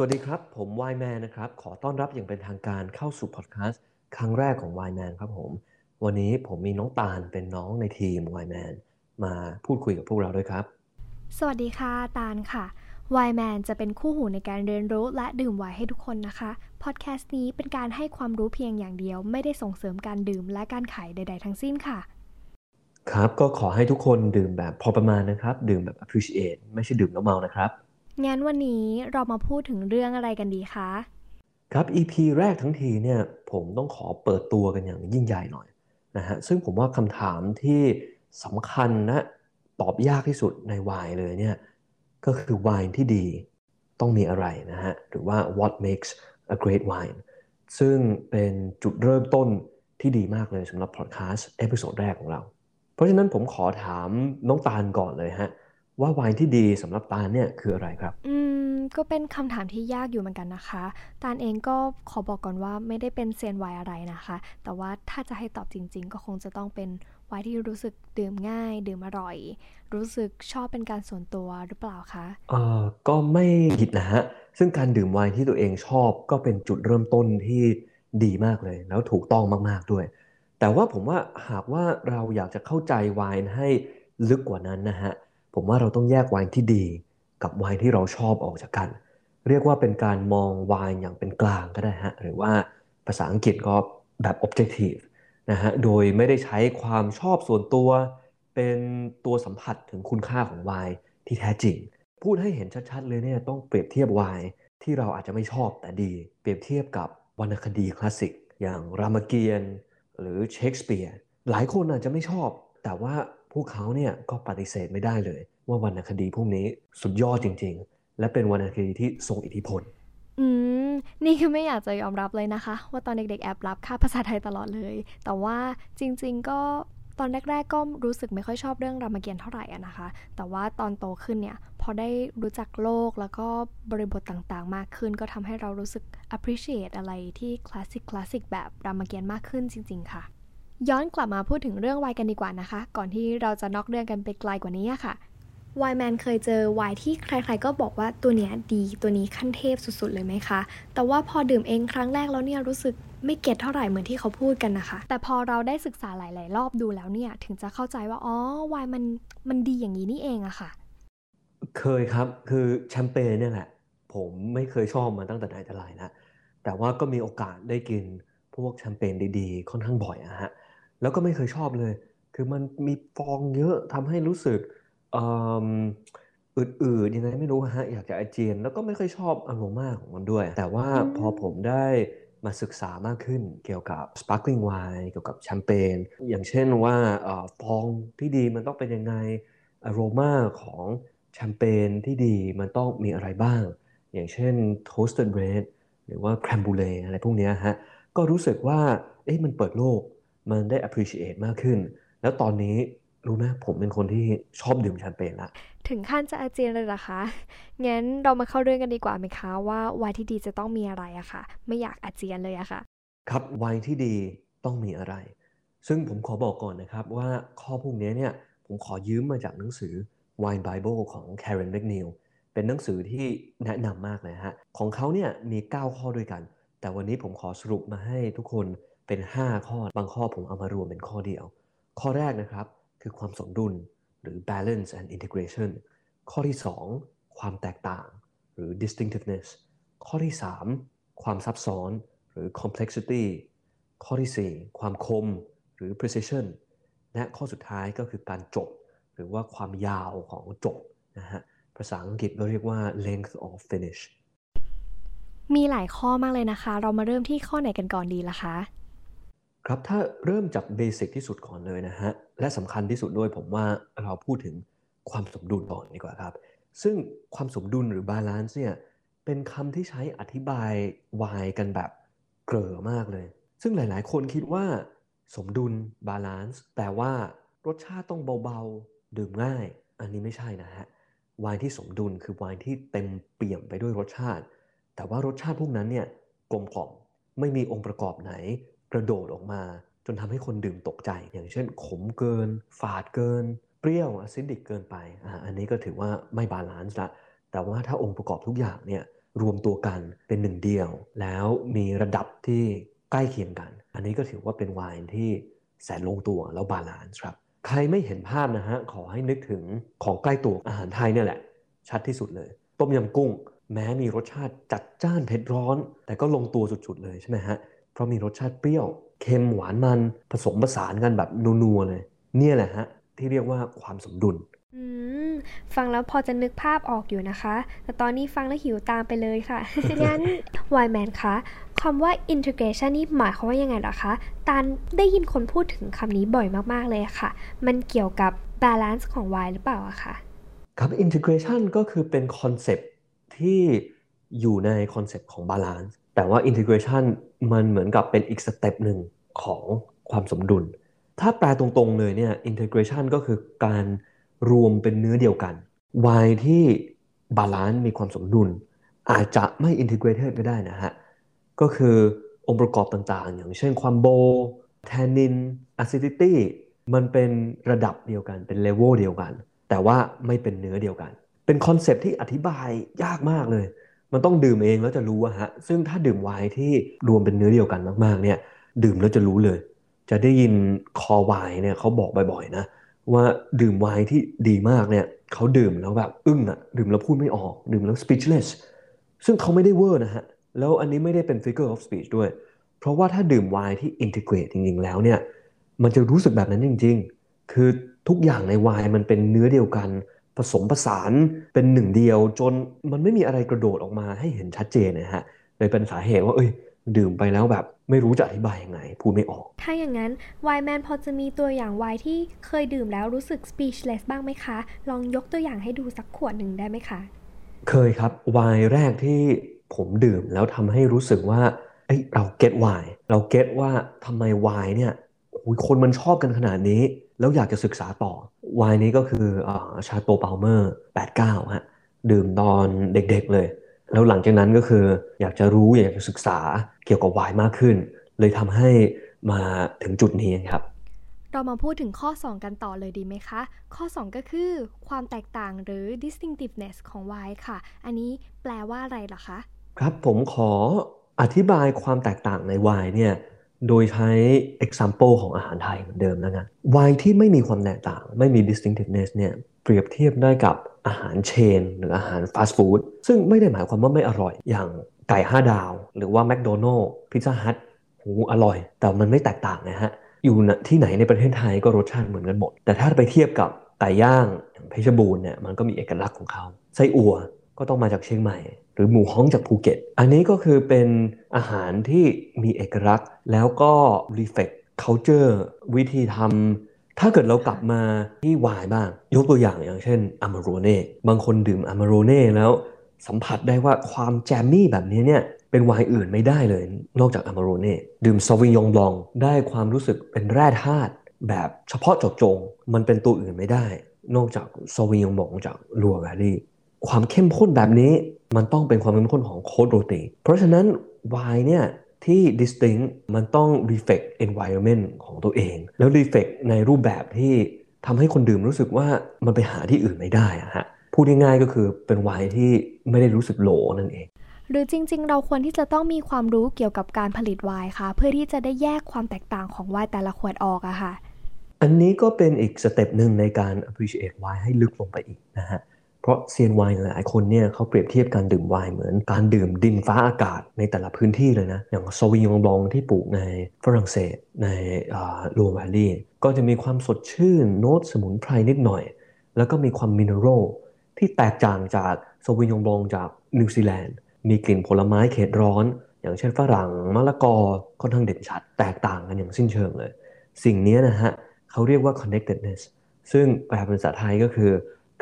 สวัสดีครับ ผมวายแมนนะครับ ขอต้อนรับอย่างเป็นทางการเข้าสู่พอดแคสต์ครั้งแรกของวายแมนครับผม วันนี้ผมมีน้องตาลเป็นน้องในทีมวายแมนมาพูดคุยกับพวกเราด้วยครับ สวัสดีค่ะตาลค่ะวายแมนจะเป็นคู่หูในการเรียนรู้และดื่มไวน์ให้ทุกคนนะคะ พอดแคสต์นี้เป็นการให้ความรู้เพียงอย่างเดียว ไม่ได้ส่งเสริมการดื่มและการขายใด ๆ ทั้งสิ้นค่ะ ครับก็ขอให้ทุกคนดื่มแบบพอประมาณนะครับ ดื่มแบบ appreciate ไม่ใช่ดื่มแล้วเมานะครับ งั้นวันนี้เรามาพูดถึงเรื่องอะไรกันดีคะ ครับ EP แรกทั้งทีเนี่ยผมต้องขอเปิดตัวกันอย่างยิ่งใหญ่หน่อยนะฮะซึ่งผมว่าคำถามที่สำคัญนะตอบยากที่สุดในไวน์เลยเนี่ยก็คือไวน์ที่ดีต้องมีอะไรนะฮะหรือว่า what makes a great wine ซึ่งเป็นจุดเริ่มต้นที่ดีมากเลยสำหรับพอดแคสต์ episode แรกของเรา เพราะฉะนั้นผมขอถามน้องตาลก่อนเลยฮะ ว่าไวน์ที่ดีสำหรับตาลเนี่ยคืออะไรครับ อืมก็เป็นคำถามที่ยากอยู่เหมือนกันนะคะ ตาลเองก็ขอบอกก่อนว่าไม่ได้เป็นเซียนไวน์อะไรนะคะ แต่ว่าถ้าจะให้ตอบจริง ๆ ก็คงจะต้องเป็นไวน์ที่รู้สึกดื่มง่าย ดื่มอร่อย รู้สึกชอบเป็นการส่วนตัวหรือเปล่าคะเอ่อก็ไม่ผิดนะฮะซึ่งการดื่มไวน์ที่ตัวเองชอบก็เป็นจุดเริ่มต้นที่ดีมากเลย แล้วถูกต้องมากๆด้วย แต่ว่าผมว่าหากว่าเราอยากจะเข้าใจไวน์ให้ลึกกว่านั้นนะฮะ ผมว่าเราต้องแยกไวน์ที่ดี กับไวน์ที่เราชอบออกจากกัน เรียกว่าเป็นการมองไวน์อย่างเป็นกลางก็ได้ฮะหรือว่าภาษาอังกฤษก็แบบ objective นะฮะโดยไม่ได้ใช้ความชอบส่วนตัวเป็นตัวสัมผัสถึงคุณค่าของไวน์ที่แท้จริง พูดให้เห็นชัดๆเลยเนี่ยต้องเปรียบเทียบไวน์ที่เราอาจจะไม่ชอบแต่ดี เปรียบเทียบกับวรรณคดีคลาสสิกอย่างรามเกียรติ์หรือเชคสเปียร์หลายคนอาจจะไม่ชอบ แต่ว่า พวกเขาเนี่ยก็ปฏิเสธไม่ได้เลย ว่าวรรณคดีพวกนี้สุดยอดจริง ๆ และเป็นวรรณคดีที่ทรงอิทธิพล อืม นี่คือไม่อยากจะยอมรับเลยนะคะ ว่าตอนเด็กๆแอบรับค่าภาษาไทยตลอดเลย แต่ว่าจริง ๆ ก็ตอนแรก ๆ ก็รู้สึกไม่ค่อยชอบเรื่องรามเกียรติ์เท่าไหร่นะคะ แต่ว่าตอนโตขึ้นเนี่ย พอได้รู้จักโลกแล้วก็บริบทต่างๆ มากขึ้น ก็ทำให้เรารู้สึก appreciate อะไรที่คลาสสิกคลาสสิกแบบรามเกียรติ์มากขึ้นจริง ๆ ค่ะ ย้อนกลับมาพูดถึงเรื่องไวน์กันดีกว่านะคะ ก่อนที่เราจะนอกเรื่องกันไปไกลกว่านี้ค่ะไวน์แมนเคยเจอไวน์ที่ใครๆก็บอกว่าตัวเนี้ยดีตัวนี้ขั้นเทพสุดๆเลยไหมคะ แต่ว่าพอดื่มเองครั้งแรกแล้วเนี่ยรู้สึกไม่เก็ตเท่าไหร่เหมือนที่เขาพูดกันนะคะ แต่พอเราได้ศึกษาหลาย ๆ รอบดูแล้วเนี่ย ถึงจะเข้าใจว่าอ๋อไวน์มันมันดีอย่างนี้นี่เองอะค่ะ เคยครับคือแชมเปญเนี่ยแหละ ผมไม่เคยชอบมาตั้งแต่ไหนแต่ไรนะแต่ว่าก็มีโอกาสได้กินพวกแชมเปญดีๆ ค่อนข้างบ่อยอะฮะ แล้วก็ไม่เคยชอบเลย คือมันมีฟองเยอะทำให้รู้สึกอืดๆยังไงไม่รู้ฮะอยากจะอาเจียน แล้วก็ไม่ค่อยชอบอารมาของมันด้วย แต่ว่าพอผมได้มาศึกษามากขึ้นเกี่ยวกับ sparkling wine เกี่ยวกับแชมเปญอย่างเช่นว่าฟองที่ดีมันต้องเป็นยังไงอารมาของแชมเปญที่ดีมันต้องมีอะไรบ้าง อย่างเช่น toasted red หรือว่า c r e m e b r u l e อะไรพวกนี้ฮะก็รู้สึกว่าเอ๊ะมันเปิดโลก มันได้ appreciate มากขึ้น แล้วตอนนี้รู้ไหมผมเป็นคนที่ชอบดื่มแชมเปญละถึงขั้นจะอาเจียนเลยเหรอคะ งั้นเรามาเข้าเรื่องกันดีกว่าไหมคะ ว่าไวน์ที่ดีจะต้องมีอะไรอะค่ะ ไม่อยากอาเจียนเลยอะค่ะ ครับไวน์ที่ดีต้องมีอะไร ซึ่งผมขอบอกก่อนนะครับว่าข้อพวกนี้เนี่ยผมขอยืมมาจากหนังสือ Wine Bible ของ Karen McNeil เป็นหนังสือที่แนะนำมากเลยฮะ ของเขาเนี่ยมี 9 ข้อด้วยกัน แต่วันนี้ผมขอสรุปมาให้ทุกคน เป็น 5 ข้อบางข้อผมเอามารวมเป็นข้อเดียว ข้อแรกนะครับคือความสมดุลหรือ balance and integration ข้อที่ 2 ความแตกต่างหรือ distinctiveness ข้อที่ 3 ความซับซ้อนหรือ complexity ข้อที่ 4 ความคมหรือ precision และข้อสุดท้ายก็คือการจบ หรือว่าความยาวของจบนะฮะภาษาอังกฤษเราเรียกว่า length of finish มีหลายข้อมากเลยนะคะ เรามาเริ่มที่ข้อไหนกันก่อนดีล่ะคะ ครับถ้าเริ่มจากเบสิกที่สุดก่อนเลยนะฮะและสำคัญที่สุดด้วยผมว่าเราพูดถึงความสมดุลก่อนดีกว่าครับ ซึ่งความสมดุลหรือ balance เนี่ยเป็นคำที่ใช้อธิบายไวน์กันแบบเกลื่อนมากเลย ซึ่งหลาย ๆ คนคิดว่าสมดุล balance แปลว่ารสชาติต้องเบา ๆ ดื่มง่าย อันนี้ไม่ใช่นะฮะไวน์ที่สมดุลคือไวน์ที่เต็มเปี่ยมไปด้วยรสชาติ แต่ว่ารสชาติพวกนั้นเนี่ยกลมกล่อมไม่มีองค์ประกอบไหน กระโดดออกมา จนทำให้คนดื่มตกใจ อย่างเช่นขมเกิน ฝาดเกิน เปรี้ยว acidic เกินไปอ่าอันนี้ก็ถือว่าไม่ balance ละแต่ว่าถ้าองค์ประกอบทุกอย่างเนี่ยรวมตัวกันเป็นหนึ่งเดียว แล้วมีระดับที่ใกล้เคียงกัน อันนี้ก็ถือว่าเป็นไวน์ที่แสนลงตัวแล้ว balance ครับ ใครไม่เห็นภาพนะฮะ ขอให้นึกถึงของใกล้ตัวอาหารไทยเนี่ยแหละ ชัดที่สุดเลย ต้มยำกุ้ง แม้มีรสชาติจัดจ้านเผ็ดร้อน แต่ก็ลงตัวสุดๆเลยใช่ไหมฮะ ราะมีรสชาติเปรี้ยว เค็มหวานมันผสมผสานกันแบบนัวๆเลย เนี่ยแหละฮะ ที่เรียกว่าความสมดุลอืมฟังแล้วพอจะนึกภาพออกอยู่นะคะ แต่ตอนนี้ฟังแล้วหิวตามไปเลยค่ะ งั้นวายแมนคะคำว่า integration นี่หมายความว่ายังไงเหรอคะ ตานได้ยินคนพูดถึงคำนี้บ่อยมากๆเลยค่ะ มันเกี่ยวกับ balance ของวายหรือเปล่าอะคะครับ integration ก็คือเป็นคอนเซปต์ที่อยู่ในคอนเซปต์ของ balance แต่ว่า integration มันเหมือนกับเป็นอีก step หนึ่งของความสมดุล ถ้าแปลตรงๆเลยเนี่ย integration ก็คือการรวมเป็นเนื้อเดียวกัน y ที่บาลานซ์มีความสมดุล อาจจะไม่ integrated ก็ได้นะฮะ ก็คือองค์ประกอบต่างๆ อย่างเช่นความ body tannin acidity มันเป็นระดับเดียวกันเป็นเลเวลเดียวกัน แต่ว่าไม่เป็นเนื้อเดียวกัน เป็นคอนเซปต์ที่อธิบายยากมากเลย มันต้องดื่มเองแล้วจะรู้อะฮะ ซึ่งถ้าดื่มไวน์ที่รวมเป็นเนื้อเดียวกันมากๆ เนี่ย ดื่มแล้วจะรู้เลย จะได้ยินคอไวน์เนี่ยเขาบอกบ่อยๆนะว่าดื่มไวน์ที่ดีมากเนี่ยเขาดื่มแล้วแบบอึ้งอะดื่มแล้วพูดไม่ออก ดื่มแล้ว speechless ซึ่งเขาไม่ได้เวอร์นะฮะ แล้วอันนี้ไม่ได้เป็น figure of speech ด้วย เพราะว่าถ้าดื่มไวน์ที่ integrate จริงๆ แล้วเนี่ย มันจะรู้สึกแบบนั้นจริง ๆ คือทุกอย่างในไวน์มันเป็นเนื้อเดียวกัน ผสมผสานเป็นหนึ่งเดียว จนมันไม่มีอะไรกระโดดออกมาให้เห็นชัดเจนนะฮะเลยเป็นสาเหตุว่าเอ้ยดื่มไปแล้วแบบไม่รู้จะอธิบายยังไง พูดไม่ออก ถ้าอย่างนั้นวายแมนพอจะมีตัวอย่างวายที่เคยดื่มแล้วรู้สึก speechless บ้างไหมคะ ลองยกตัวอย่างให้ดูสักขวดหนึ่งได้ไหมคะ เคยครับไวน์แรกที่ผมดื่มแล้วทำให้รู้สึกว่าเอ้ยเรา get ไวน์เรา get ว่าทำไมไวน์เนี่ยโอ้ยคนมันชอบกันขนาดนี้ แล้วอยากจะศึกษาต่อไวน์นี้ก็คือ Château Palmer 89 ฮะ ดื่มตอนเด็กๆเลย แล้วหลังจากนั้นก็คืออยากจะรู้อยากจะศึกษาเกี่ยวกับไวน์มากขึ้น เลยทำให้มาถึงจุดนี้ครับ เรามาพูดถึงข้อ 2 กันต่อเลยดีไหมคะ ข้อ 2 ก็คือ ความแตกต่างหรือ distinctiveness ของไวน์ค่ะ อันนี้แปลว่าอะไรล่ะคะ ครับผมขออธิบายความแตกต่างในไวน์เนี่ย โดยใช้ example ของอาหารไทยเหมือนเดิมแล้วกันวน์ที่ไม่มีความแตกต่าง ไม่มี distinctiveness เนี่ยเปรียบเทียบได้กับอาหารเชน หรืออาหารฟาสต์ฟู้ดซึ่งไม่ได้หมายความว่าไม่อร่อย อย่างไก่5ดาว หรือว่าแมคโดนัลล์พิซซ่าฮัทหูอร่อย แต่มันไม่แตกต่างนะฮะ อยู่ที่ไหนในประเทศไทยก็รสชาติเหมือนกันหมด แต่ถ้าไปเทียบกับไก่ย่างอย่างเพชรบูรณ์เนี่ยมันก็มีเอกลักษณ์ของเขาไส้อั่ว ก็ต้องมาจากเชียงใหม่ หรือหมูฮ้องจากภูเก็ต อันนี้ก็คือเป็นอาหารที่มีเอกลักษณ์ แล้วก็ reflect culture วิธีทำถ้าเกิดเรากลับมาที่วายบ้าง ยกตัวอย่างอย่างเช่นอ m มาโรเน่บางคนดื่มอ m มาโรเน่แล้วสัมผัสได้ว่าความแจมมี่แบบนี้เนี่ยเป็นไวน์อื่นไม่ได้เลย นอกจากอ m มาโรเน่ดื่มซาวิยองบลอง ได้ความรู้สึกเป็นแร่ธาตุแบบเฉพาะเจาะจง มันเป็นตัวอื่นไม่ได้ นอกจากซาวิยองบลองจากลัวแวลลี่ ความเข้มข้นแบบนี้มันต้องเป็นความเข้มข้นของโคดโรตีเพราะฉะนั้นไวน์เนี่ยที่ distinct มันต้อง reflect environment ของตัวเอง แล้ว reflect ในรูปแบบที่ทำให้คนดื่มรู้สึกว่ามันไปหาที่อื่นไม่ได้อะฮะพูดง่ายๆก็คือเป็นไวน์ที่ไม่ได้รู้สึกโหลนั่นเอง หรือจริงๆ เราควรที่จะต้องมีความรู้เกี่ยวกับการผลิตไวน์ค่ะ เพื่อที่จะได้แยกความแตกต่างของไวน์แต่ละขวดออกอะค่ะ อันนี้ก็เป็นอีก step หนึ่งในการ appreciate ไวน์ให้ลึกลงไปอีกนะฮะ เพราะเซียนไวน์หลายคนเนี่ยเขาเปรียบเทียบการดื่มไวน์เหมือนการดื่มดินฟ้าอากาศในแต่ละพื้นที่เลยนะ อย่าง Sauvignon Blanc ที่ปลูกในฝรั่งเศสในลัวแวลลี่ก็จะมีความสดชื่นโน้ตสมุนไพรนิดหน่อย แล้วก็มีความ mineralที่แตกต่างจากซวิยองบลองจากนิวซีแลนด์มีกลิ่นผลไม้เขตร้อน อย่างเช่นฝรั่งมะละกอค่อนข้างเด่นชัด แตกต่างกันอย่างสิ้นเชิงเลย สิ่งนี้นะฮะเขาเรียกว่า connectedness ซึ่งแปลเป็นภาษาไทยก็คือ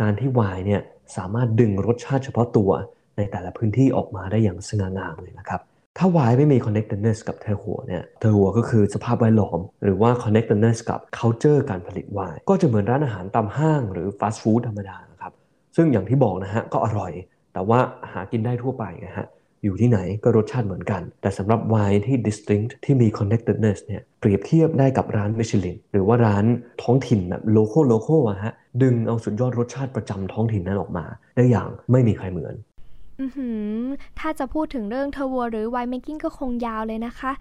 การที่ไวน์เนี่ยสามารถดึงรสชาติเฉพาะตัวในแต่ละพื้นที่ออกมาได้อย่างสง่างามเลยนะครับ ถ้าไวน์ไม่มี connectedness กับเทอหัวเนี่ยเทอหัวก็คือสภาพแวดล้อม หรือว่า connectedness กับ culture การผลิตไวน์ก็จะเหมือนร้านอาหารตามห้างหรือฟาสต์ฟู้ดธรรมดานะครับ ซึ่งอย่างที่บอกนะฮะก็อร่อย แต่ว่าหากินได้ทั่วไปนะฮะ อยู่ที่ไหนก็รสชาติเหมือนกัน แต่สำหรับไวน์ที่ distinct ที่มี connectedness เนี่ยเปรียบเทียบได้กับร้านมิชลินหรือว่าร้านท้องถิ่นแบบ local local อะฮะดึงเอาสุดยอดรสชาติประจำท้องถิ่นนั้นออกมา ได้อย่างไม่มีใครเหมือนอ๋อถ้าจะพูดถึงเรื่อง terroir หรือ winemaking ก็คงยาวเลยนะคะ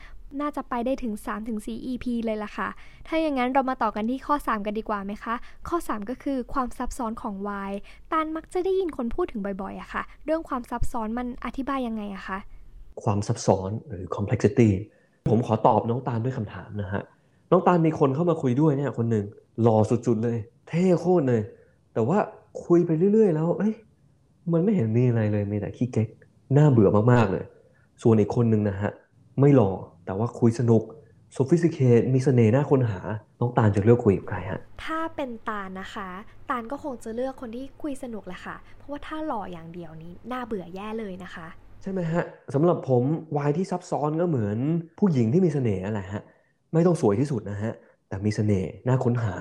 น่าจะไปได้ถึง 3-4 EP เลยล่ะค่ะ ถ้าอย่างนั้นเรามาต่อกันที่ข้อ 3 กันดีกว่าไหมคะ ข้อ 3 ก็คือความซับซ้อนของวน์ตานมักจะได้ยินคนพูดถึงบ่อยๆอะค่ะ เรื่องความซับซ้อนมันอธิบายยังไงอะคะ ความซับซ้อนหรือ complexity ผมขอตอบน้องตาลด้วยคำถามนะฮะ น้องตาลมีคนเข้ามาคุยด้วยเนี่ยคนหนึ่งหล่อสุดๆเลย เท่โคตรเลย แต่ว่าคุยไปเรื่อย ๆ แล้วเอ้ยมันไม่เห็นมีอะไรเลยมีแต่ขี้เก๊กน่าเบื่อมากๆเลย ส่วนอีกคนหนึ่งนะฮะ ไม่หล่อแต่ว่าคุยสนุก sophisticated มีเสน่ห์น่าค้นหา น้องตาลจะเลือกคุยกับใครฮะ ถ้าเป็นตาลนะคะ ตาลก็คงจะเลือกคนที่คุยสนุกแหละค่ะ เพราะว่าถ้าหล่ออย่างเดียวนี้น่าเบื่อแย่เลยนะคะ ใช่ไหมฮะสำหรับผมวายที่ซับซ้อนก็เหมือนผู้หญิงที่มีเสน่ห์อะไรฮะ ไม่ต้องสวยที่สุดนะฮะ แต่มีเสน่ห์น่าค้นหา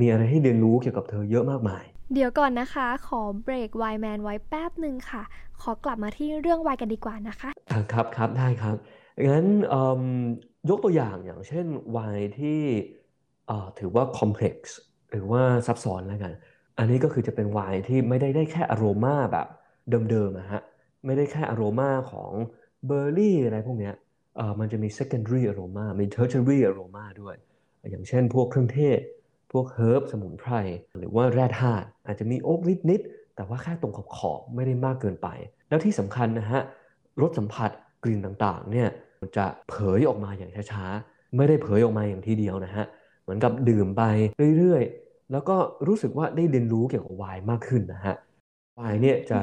มีอะไรให้เรียนรู้เกี่ยวกับเธอเยอะมากมายเดี๋ยวก่อนนะคะ ขอเบรกไวแมนไว้แป๊บหนึ่งค่ะ ขอกลับมาที่เรื่องวายกันดีกว่านะคะอะครับครับได้ครับ งั้นยกตัวอย่างอย่างเช่นไวน์ที่ถือว่า complex หรือว่าซับซ้อนแล้วกัน อันนี้ก็คือจะเป็นไวน์ที่ไม่ได้ได้แค่อโรมาแบบเดิมๆนะฮะไม่ได้แค่อโรมาของเบอร์รี่อะไรพวกเนี้ยมันจะมี secondary aroma มี tertiary aroma ด้วย อย่างเช่นพวกเครื่องเทศ พวกเฮิร์บสมุนไพร หรือว่าแร่ธาตุอาจจะมีโอ๊กนิดๆแต่ว่าแค่ตรงขอบขอบไม่ได้มากเกินไป แล้วที่สำคัญนะฮะรสสัมผัส กลิ่นต่างๆเนี่ยมันจะเผยออกมาอย่างช้าๆ ไม่ได้เผยออกมาอย่างทีเดียวนะฮะ เหมือนกับดื่มไปเรื่อยๆ แล้วก็รู้สึกว่าได้เรียนรู้เกี่ยวกับไวน์มากขึ้นนะฮะ ไวน์เนี่ยจะ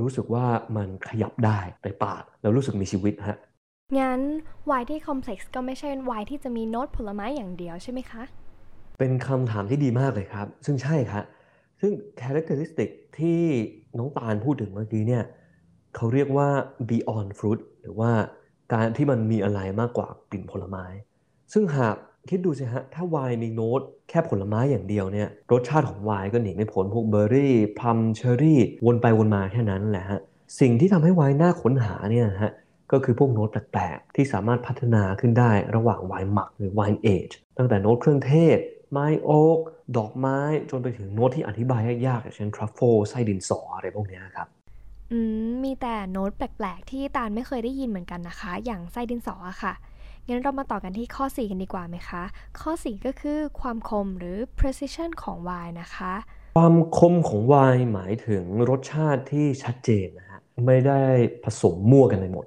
รู้สึกว่ามันขยับได้ในปากแล้วรู้สึกมีชีวิตฮะ งั้นไวน์ที่คอมเพล็กซ์ก็ไม่ใช่ไวน์ที่จะมีโน้ตผลไม้อย่างเดียวใช่ไหมคะ เป็นคำถามที่ดีมากเลยครับ ซึ่งใช่ครับซึ่ง characteristic ที่น้องตาลพูดถึงเมื่อกี้เนี่ยเขาเรียกว่า beyond fruit หรือว่าการที่มันมีอะไรมากกว่ากลิ่นผลไม้ ซึ่งหากคิดดูสิฮะ ถ้าไวน์มีโน้ตแค่ผลไม้อย่างเดียวเนี่ย รสชาติของไวน์ก็หนีไม่พ้นพวกเบอร์รี่พลัมเชอรี่ วนไปวนมาแค่นั้นแหละฮะ สิ่งที่ทำให้ไวน์น่าค้นหาเนี่ยฮะ ก็คือพวกโน้ตแปลกๆ ที่สามารถพัฒนาขึ้นได้ระหว่างไวน์หมักหรือไวน์เอจตั้งแต่โน้ตเครื่องเทศ ไม้โอ๊กดอกไม้ จนไปถึงโน้ตที่อธิบายยากๆอย่างเช่นทรัฟเฟิลไส้ดินสออะไรพวกเนี้ยครับ มีแต่โน้ตแปลกๆ ที่ตาลไม่เคยได้ยินเหมือนกันนะคะ อย่างไส้ดินสออะค่ะ งั้นเรามาต่อกันที่ข้อ 4 กันดีกว่าไหมคะ ข้อ 4 ก็คือความคมหรือ precision ของไวน์นะคะ ความคมของไวน์หมายถึงรสชาติที่ชัดเจนนะฮะ ไม่ได้ผสมมั่วกันไปหมด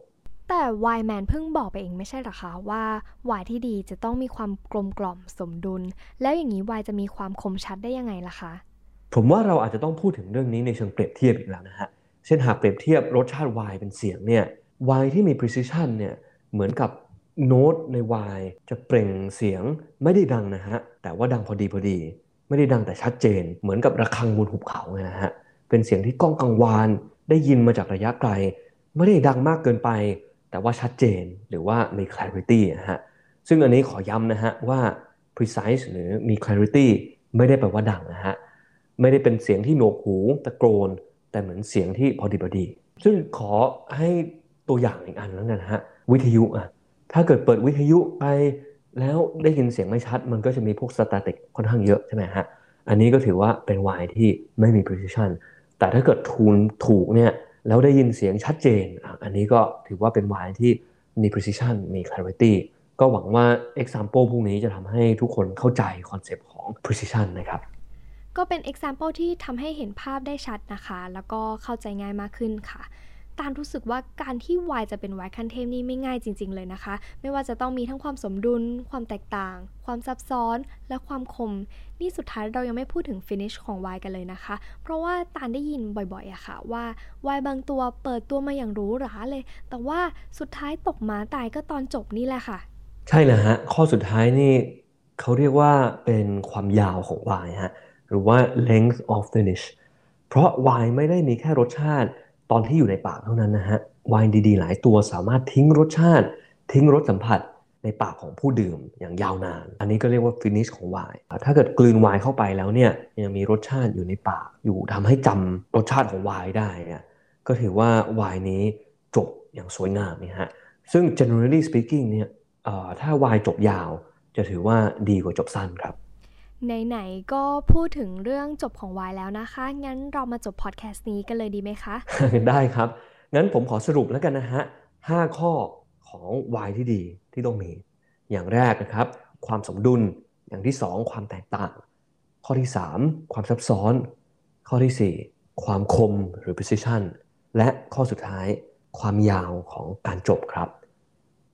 แต่ไวน์แมนเพิ่งบอกไปเองไม่ใช่หรอคะว่าไวน์ที่ดีจะต้องมีความกลมกล่อมสมดุล แล้วอย่างนี้ไวน์จะมีความคมชัดได้ยังไงล่ะคะ ผมว่าเราอาจจะต้องพูดถึงเรื่องนี้ในเชิงเปรียบเทียบอีกแล้วนะฮะ เช่นหากเปรียบเทียบรสชาติไวน์เป็นเสียงเนี่ยไวน์ที่มี precision เนี่ยเหมือนกับโน้ตในไวน์จะเปล่งเสียงไม่ได้ดังนะฮะแต่ว่าดังพอดีพอดี ไม่ได้ดังแต่ชัดเจน เหมือนกับระฆังบนหุบเขาไงนะฮะเป็นเสียงที่ก้องกังวานได้ยินมาจากระยะไกล ไม่ได้ดังมากเกินไป แต่ว่าชัดเจนหรือว่ามี clarity นะฮะซึ่งอันนี้ขอย้ำนะฮะว่า precise หรือมี clarity ไม่ได้แปลว่าดังนะฮะไม่ได้เป็นเสียงที่โหนวกหูตะโกน แต่เหมือนเสียงที่พอดีพอดี ซึ่งขอให้ตัวอย่างอีกอันแล้วกันะฮะวิทยุอะถ้าเกิดเปิดวิทยุไปแล้วได้ยินเสียงไม่ชัด มันก็จะมีพวกสแตติกค่อนข้างเยอะใช่ไหมฮะอันนี้ก็ถือว่าเป็นไวน์ที่ไม่มี precision แต่ถ้าเกิดทูนถูกเนี่ยแล้วได้ยินเสียงชัดเจน อันนี้ก็ถือว่าเป็นไวน์ที่มี precision มี clarity ก็หวังว่า example พวกนี้จะทำให้ทุกคนเข้าใจคอนเซปต์ของ precision นะครับ ก็เป็น example ที่ทำให้เห็นภาพได้ชัดนะคะ แล้วก็เข้าใจง่ายมากขึ้นค่ะตาลรู้สึกว่าการที่ไวน์จะเป็นไวน์ขั้นเทพนี่ไม่ง่ายจริง ๆ เลยนะคะ ไม่ว่าจะต้องมีทั้งความสมดุล ความแตกต่าง ความซับซ้อน และความคม นี่สุดท้ายเรายังไม่พูดถึงฟินิชของวายกันเลยนะคะ เพราะว่าตานได้ยินบ่อยๆอะค่ะว่าวายบางตัวเปิดตัวมาอย่างหรูหราเลย แต่ว่าสุดท้ายตกหมาตายก็ตอนจบนี่แหละค่ะ ใช่แล้วฮะ ข้อสุดท้ายนี่เขาเรียกว่าเป็นความยาวของวน์ฮะ หรือว่า length of finish เพราะไวน์ไม่ได้มีแค่รสชาติตอนที่อยู่ในปากเท่านั้นนะฮะไวน์ดีๆ หลายตัวสามารถทิ้งรสชาติ ทิ้งรสสัมผัสในปากของผู้ดื่มอย่างยาวนาน อันนี้ก็เรียกว่า finish ของไวน์ถ้าเกิดกลืนไวน์เข้าไปแล้วเนี่ยยังมีรสชาติอยู่ในปากอยู่ทำให้จำรสชาติของไวน์ได้เนี่ยก็ถือว่าไวน์นี้จบอย่างสวยงามนะฮะซึ่ง generally speaking เนี่ยถ้าไวายจบยาว จะถือว่าดีกว่าจบสั้นครับ ไหนๆก็พูดถึงเรื่องจบของวายแล้วนะคะ งั้นเรามาจบพอดแคสต์นี้กันเลยดีไหมคะ ได้ครับ งั้นผมขอสรุปแล้วกันนะฮะ5ข้อของ why ที่ดีที่ต้องมี อย่างแรกนะครับ ความสมดุล อย่างที่ 2 ความแตกต่าง ข้อที่ 3 ความซับซ้อน ข้อที่ 4 ความคมหรือ precision และข้อสุดท้ายความยาวของการจบครับ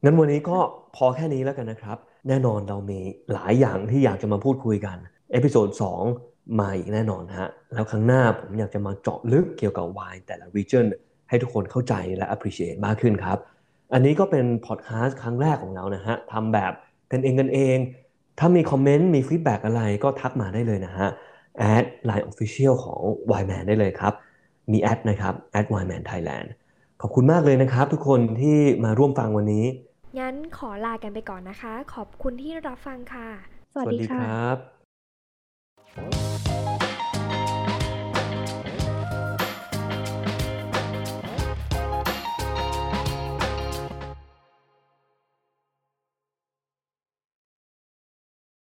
งั้นวันนี้ก็พอแค่นี้แล้วกันนะครับ แน่นอนเรามีหลายอย่างที่อยากจะมาพูดคุยกัน episode 2 มาอีกแน่นอนฮะ แล้วครั้งหน้าผมอยากจะมาเจาะลึกเกี่ยวกับ wine แต่ละ region ให้ทุกคนเข้าใจและ appreciate มากขึ้นครับ อันนี้ก็เป็นพอดแคสต์ครั้งแรกของเรานะฮะทำแบบกันเองกันเอง ถ้ามีคอมเมนต์ มีฟีดแบ็กอะไรก็ทักมาได้เลยนะฮะแอด Line Official ของ Wineman ได้เลยครับ มีแอดนะครับแอด y m a n Thailand ขอบคุณมากเลยนะครับ ทุกคนที่มาร่วมฟังวันนี้ งั้นขอลากันไปก่อนนะคะ ขอบคุณที่รับฟังค่ะ สวัสดีคค่ะรับ